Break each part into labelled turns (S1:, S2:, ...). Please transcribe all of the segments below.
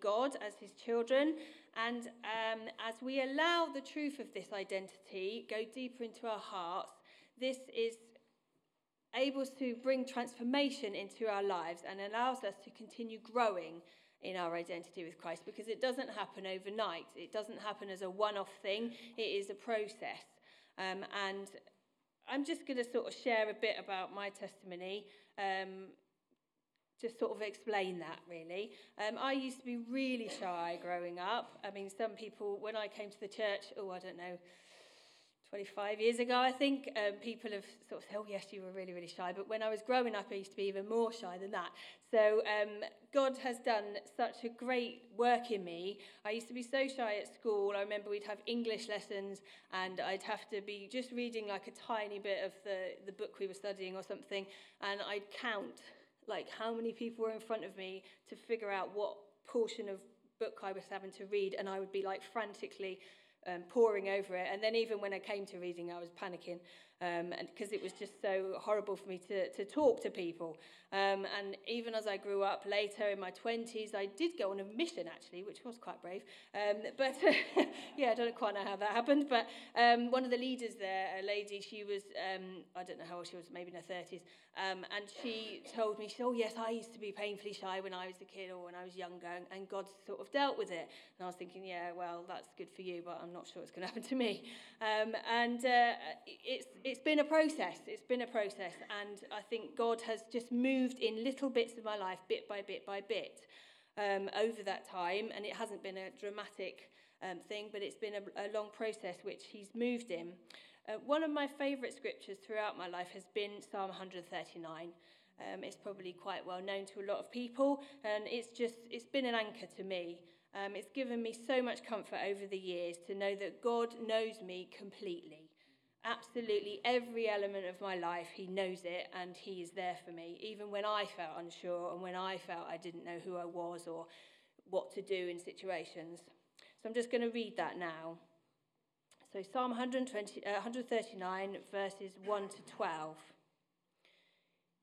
S1: God as his children. And um, as we allow the truth of this identity go deeper into our hearts, this is able to bring transformation into our lives and allows us to continue growing in our identity with Christ because it doesn't happen overnight. It doesn't happen as a one off thing, it is a process. Um, and I'm just going to sort of share a bit about my testimony. Um, just sort of explain that really. Um, I used to be really shy growing up. I mean, some people, when I came to the church, oh, I don't know, 25 years ago, I think, um, people have sort of said, oh, yes, you were really, really shy. But when I was growing up, I used to be even more shy than that. So um, God has done such a great work in me. I used to be so shy at school. I remember we'd have English lessons, and I'd have to be just reading like a tiny bit of the, the book we were studying or something, and I'd count like how many people were in front of me to figure out what portion of book I was having to read, and I would be like frantically um, poring over it. And then even when I came to reading, I was panicking um, and because it was just so horrible for me to, to talk to people. Um, and even as I grew up later in my 20s, I did go on a mission actually, which was quite brave. Um, but yeah, I don't quite know how that happened. But um, one of the leaders there, a lady, she was, um, I don't know how old she was, maybe in her 30s. Um, and she told me, she said, oh yes, I used to be painfully shy when I was a kid or when I was younger. And, and God sort of dealt with it. And I was thinking, yeah, well, that's good for you, but I'm not sure it's going to happen to me. Um, and uh, it's, it's been a process. It's been a process. And I think God has just moved in little bits of my life, bit by bit by bit, um, over that time. And it hasn't been a dramatic um, thing, but it's been a, a long process which He's moved in. Uh, one of my favourite scriptures throughout my life has been Psalm 139. Um, it's probably quite well known to a lot of people, and it's just it's been an anchor to me. Um, it's given me so much comfort over the years to know that God knows me completely absolutely every element of my life, He knows it and He is there for me, even when I felt unsure and when I felt I didn't know who I was or what to do in situations. So I'm just going to read that now. So Psalm 120, uh, 139, verses 1 to 12.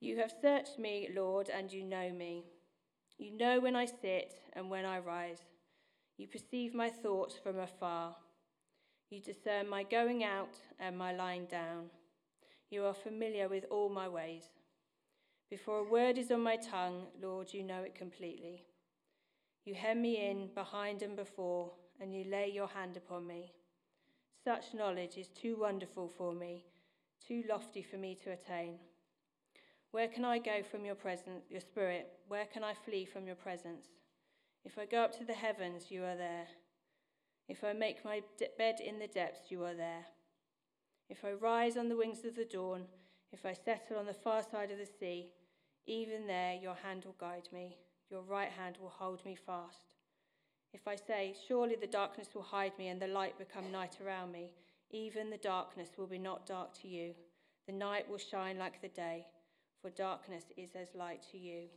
S1: You have searched me, Lord, and you know me. You know when I sit and when I rise. You perceive my thoughts from afar. You discern my going out and my lying down. You are familiar with all my ways. Before a word is on my tongue, Lord, you know it completely. You hem me in behind and before, and you lay your hand upon me. Such knowledge is too wonderful for me, too lofty for me to attain. Where can I go from your presence, your spirit? Where can I flee from your presence? If I go up to the heavens, you are there. If I make my bed in the depths, you are there. If I rise on the wings of the dawn, if I settle on the far side of the sea, even there your hand will guide me, your right hand will hold me fast. If I say, Surely the darkness will hide me and the light become night around me, even the darkness will be not dark to you. The night will shine like the day, for darkness is as light to you.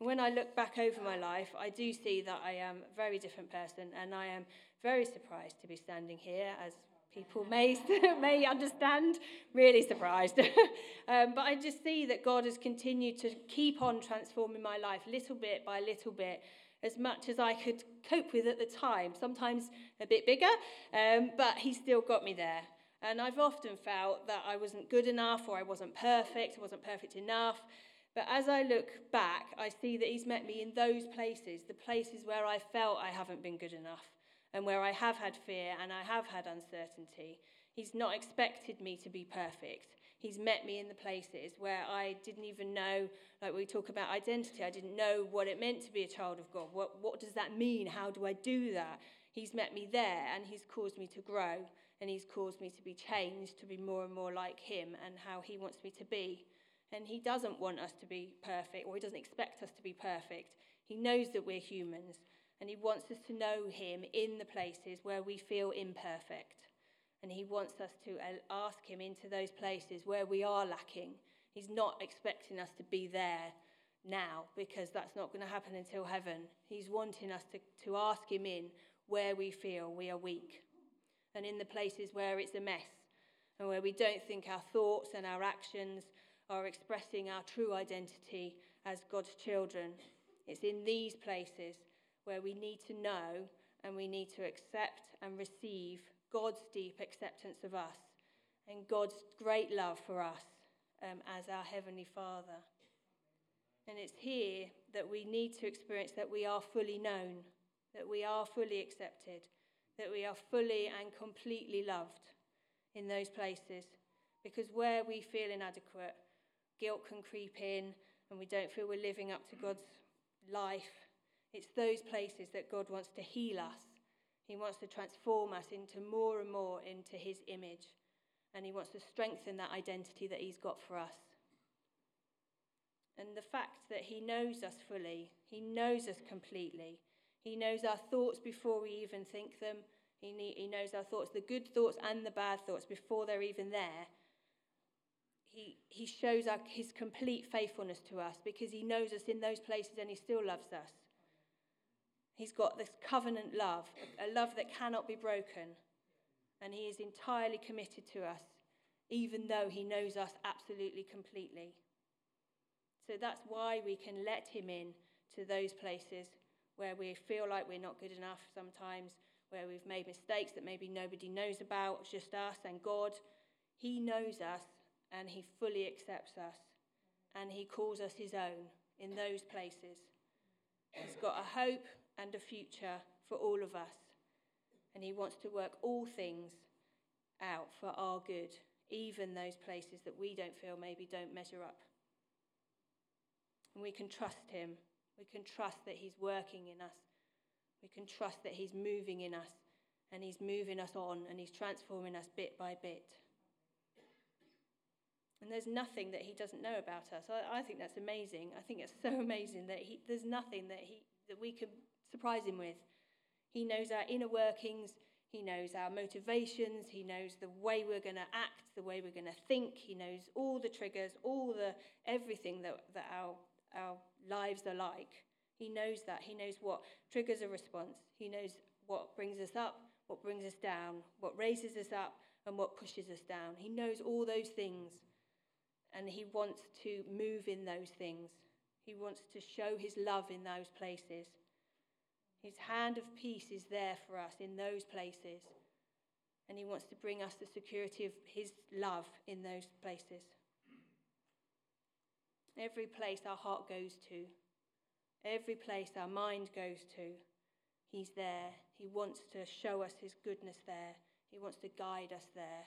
S1: When I look back over my life, I do see that I am a very different person, and I am very surprised to be standing here, as people may, may understand. Really surprised. um, but I just see that God has continued to keep on transforming my life little bit by little bit, as much as I could cope with at the time. Sometimes a bit bigger, um, but He still got me there. And I've often felt that I wasn't good enough or I wasn't perfect, I wasn't perfect enough. But as I look back, I see that He's met me in those places, the places where I felt I haven't been good enough and where I have had fear and I have had uncertainty. He's not expected me to be perfect. He's met me in the places where I didn't even know, like we talk about identity, I didn't know what it meant to be a child of God. What, what does that mean? How do I do that? He's met me there and He's caused me to grow and He's caused me to be changed, to be more and more like Him and how He wants me to be. And He doesn't want us to be perfect, or He doesn't expect us to be perfect. He knows that we're humans, and He wants us to know Him in the places where we feel imperfect. And He wants us to uh, ask Him into those places where we are lacking. He's not expecting us to be there now because that's not going to happen until heaven. He's wanting us to, to ask Him in where we feel we are weak and in the places where it's a mess and where we don't think our thoughts and our actions are expressing our true identity as God's children. It's in these places where we need to know and we need to accept and receive God's deep acceptance of us and God's great love for us um, as our Heavenly Father. And it's here that we need to experience that we are fully known, that we are fully accepted, that we are fully and completely loved in those places. Because where we feel inadequate, guilt can creep in and we don't feel we're living up to God's life. It's those places that God wants to heal us. He wants to transform us into more and more into his image. And he wants to strengthen that identity that he's got for us. And the fact that he knows us fully, he knows us completely. He knows our thoughts before we even think them. He, he knows our thoughts, the good thoughts and the bad thoughts, before they're even there. He, shows our, his complete faithfulness to us because he knows us in those places and he still loves us. He's got this covenant love, a love that cannot be broken. And he is entirely committed to us, even though he knows us absolutely completely. So that's why we can let him in to those places where we feel like we're not good enough sometimes, where we've made mistakes that maybe nobody knows about, just us and God. He knows us and he fully accepts us and he calls us his own in those places. He's got a hope and a future for all of us. And He wants to work all things out for our good, even those places that we don't feel maybe don't measure up. And we can trust Him. We can trust that He's working in us. We can trust that He's moving in us and He's moving us on and He's transforming us bit by bit. And there's nothing that He doesn't know about us. I, I think that's amazing. I think it's so amazing that he, there's nothing that, he, that we can surprise him with. He knows our inner workings, he knows our motivations, he knows the way we're going to act, the way we're going to think, he knows all the triggers, all the everything that, that our, our lives are like. He knows that. He knows what triggers a response. He knows what brings us up, what brings us down, what raises us up, and what pushes us down. He knows all those things. And he wants to move in those things. He wants to show his love in those places. His hand of peace is there for us in those places. And He wants to bring us the security of His love in those places. Every place our heart goes to, every place our mind goes to, He's there. He wants to show us His goodness there, He wants to guide us there.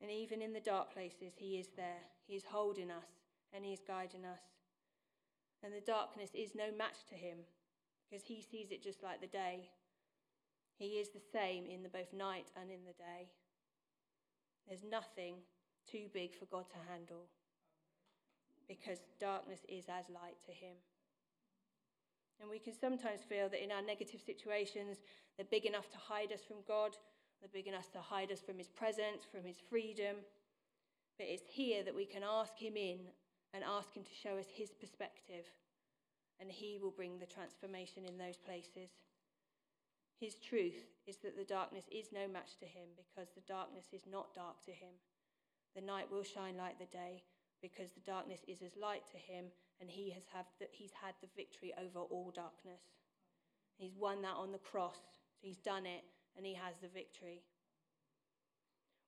S1: And even in the dark places, He is there. He is holding us and He is guiding us. And the darkness is no match to Him because he sees it just like the day. He is the same in the both night and in the day. There's nothing too big for God to handle because darkness is as light to him. And we can sometimes feel that in our negative situations, they're big enough to hide us from God, they're big enough to hide us from his presence, from his freedom. But it's here that we can ask him in and ask him to show us his perspective and He will bring the transformation in those places. His truth is that the darkness is no match to Him because the darkness is not dark to Him. The night will shine like the day because the darkness is as light to Him and He has have the, He's had the victory over all darkness. He's won that on the cross. He's done it and He has the victory.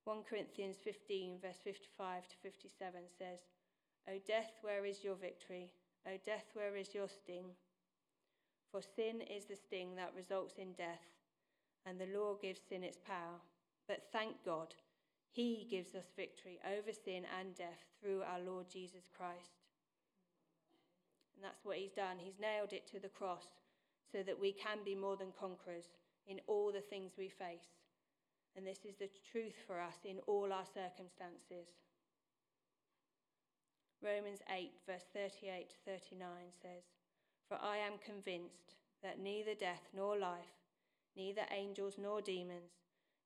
S1: 1 Corinthians 15, verse 55 to 57 says, O death, where is your victory? O death, where is your sting? For sin is the sting that results in death, and the law gives sin its power. But thank God, He gives us victory over sin and death through our Lord Jesus Christ. And that's what He's done. He's nailed it to the cross so that we can be more than conquerors in all the things we face. And this is the truth for us in all our circumstances. Romans 8, verse 38 to 39 says, For I am convinced that neither death nor life, neither angels nor demons,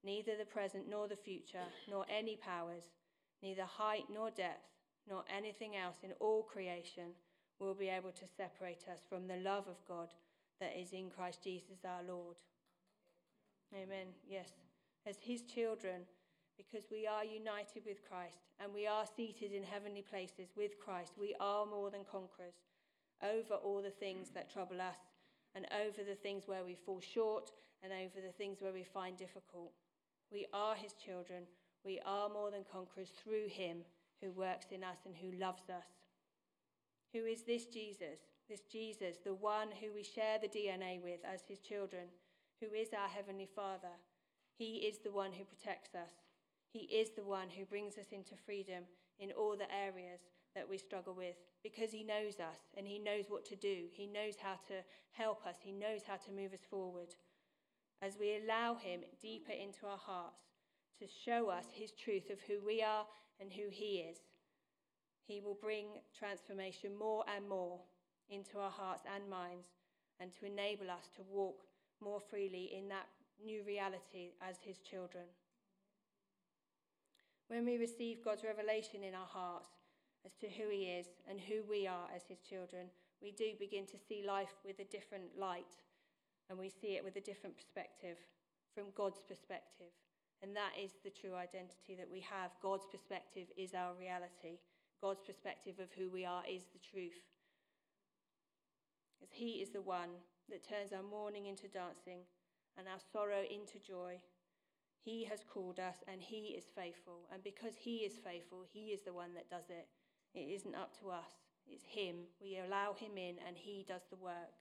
S1: neither the present nor the future, nor any powers, neither height nor depth, nor anything else in all creation will be able to separate us from the love of God that is in Christ Jesus our Lord. Amen. Yes. As his children, because we are united with Christ and we are seated in heavenly places with Christ. We are more than conquerors. over all the things that trouble us, and over the things where we fall short, and over the things where we find difficult. We are his children. We are more than conquerors through him who works in us and who loves us. Who is this Jesus? This Jesus, the one who we share the DNA with as his children, who is our Heavenly Father. He is the one who protects us. He is the one who brings us into freedom in all the areas that we struggle with because He knows us and He knows what to do. He knows how to help us, He knows how to move us forward. As we allow Him deeper into our hearts to show us His truth of who we are and who He is, He will bring transformation more and more into our hearts and minds and to enable us to walk more freely in that new reality as His children. When we receive God's revelation in our hearts as to who He is and who we are as His children, we do begin to see life with a different light and we see it with a different perspective, from God's perspective. And that is the true identity that we have. God's perspective is our reality. God's perspective of who we are is the truth. As He is the one that turns our mourning into dancing and our sorrow into joy. He has called us and He is faithful. And because He is faithful, He is the one that does it. It isn't up to us, it's Him. We allow Him in and He does the work.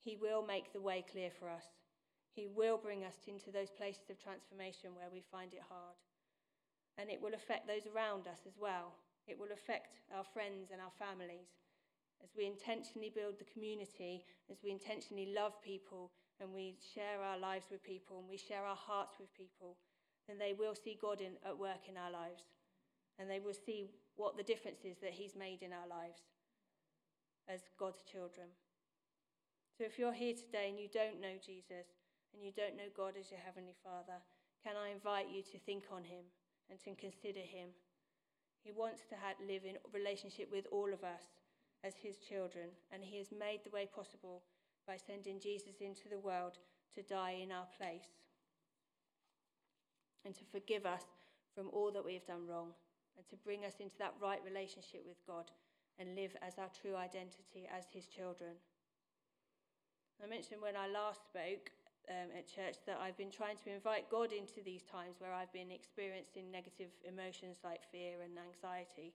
S1: He will make the way clear for us. He will bring us into those places of transformation where we find it hard. And it will affect those around us as well. It will affect our friends and our families. As we intentionally build the community, as we intentionally love people, and we share our lives with people and we share our hearts with people, then they will see God in, at work in our lives. And they will see what the difference is that He's made in our lives as God's children. So if you're here today and you don't know Jesus and you don't know God as your Heavenly Father, can I invite you to think on Him and to consider Him? He wants to have, live in relationship with all of us as His children, and He has made the way possible by sending Jesus into the world to die in our place and to forgive us from all that we have done wrong and to bring us into that right relationship with God and live as our true identity as His children. I mentioned when I last spoke um, at church that I've been trying to invite God into these times where I've been experiencing negative emotions like fear and anxiety.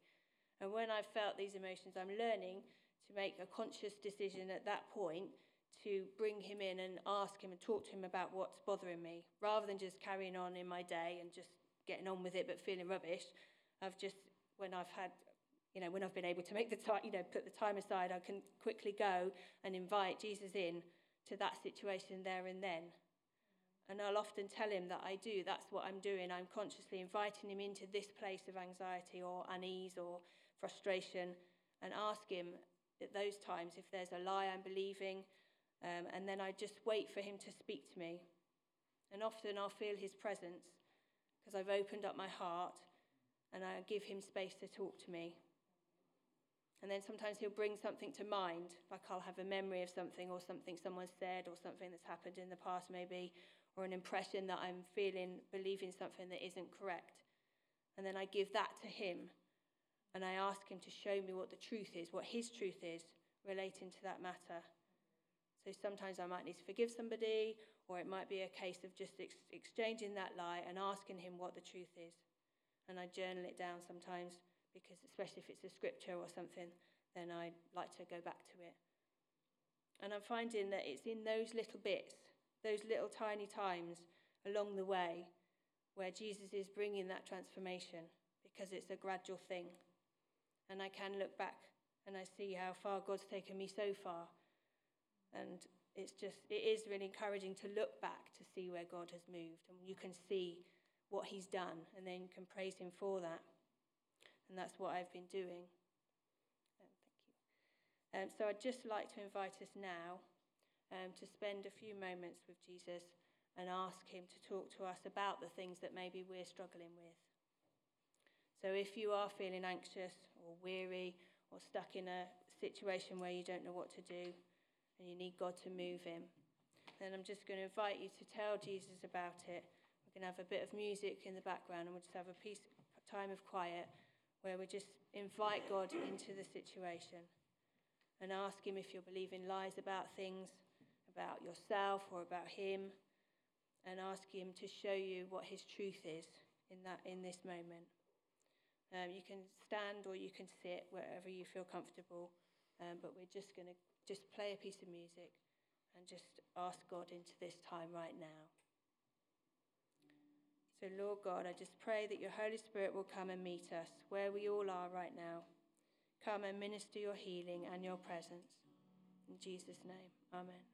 S1: And when I've felt these emotions, I'm learning to make a conscious decision at that point to bring him in and ask him and talk to him about what's bothering me rather than just carrying on in my day and just getting on with it but feeling rubbish. I've just, when I've had, you know, when I've been able to make the time, you know, put the time aside, I can quickly go and invite Jesus in to that situation there and then. And I'll often tell him that I do. That's what I'm doing. I'm consciously inviting him into this place of anxiety or unease or frustration and ask him at those times if there's a lie I'm believing, um, and then I just wait for him to speak to me. And often I'll feel his presence because I've opened up my heart and I give him space to talk to me. And then sometimes he'll bring something to mind, like I'll have a memory of something or something someone said or something that's happened in the past, maybe, or an impression that I'm feeling, believing something that isn't correct. And then I give that to him and I ask him to show me what the truth is, what his truth is relating to that matter. So sometimes I might need to forgive somebody, or it might be a case of just ex- exchanging that lie and asking him what the truth is. And I journal it down sometimes because, especially if it's a scripture or something, then I like to go back to it. And I'm finding that it's in those little bits, those little tiny times along the way, where Jesus is bringing that transformation because it's a gradual thing. And I can look back and I see how far God's taken me so far and it's just, it is really encouraging to look back to see where God has moved. And you can see what He's done, and then you can praise Him for that. And that's what I've been doing. Um, thank you. Um, so I'd just like to invite us now um, to spend a few moments with Jesus and ask Him to talk to us about the things that maybe we're struggling with. So if you are feeling anxious or weary or stuck in a situation where you don't know what to do, and you need God to move in, Then I'm just going to invite you to tell Jesus about it. We're going to have a bit of music in the background and we'll just have a piece, time of quiet where we just invite God into the situation and ask Him if you're believing lies about things, about yourself or about Him, and ask Him to show you what His truth is in, that, in this moment. Um, you can stand or you can sit wherever you feel comfortable, um, but we're just going to just play a piece of music and just ask God into this time right now. So, Lord God, I just pray that your Holy Spirit will come and meet us where we all are right now. Come and minister your healing and your presence. In Jesus' name, amen.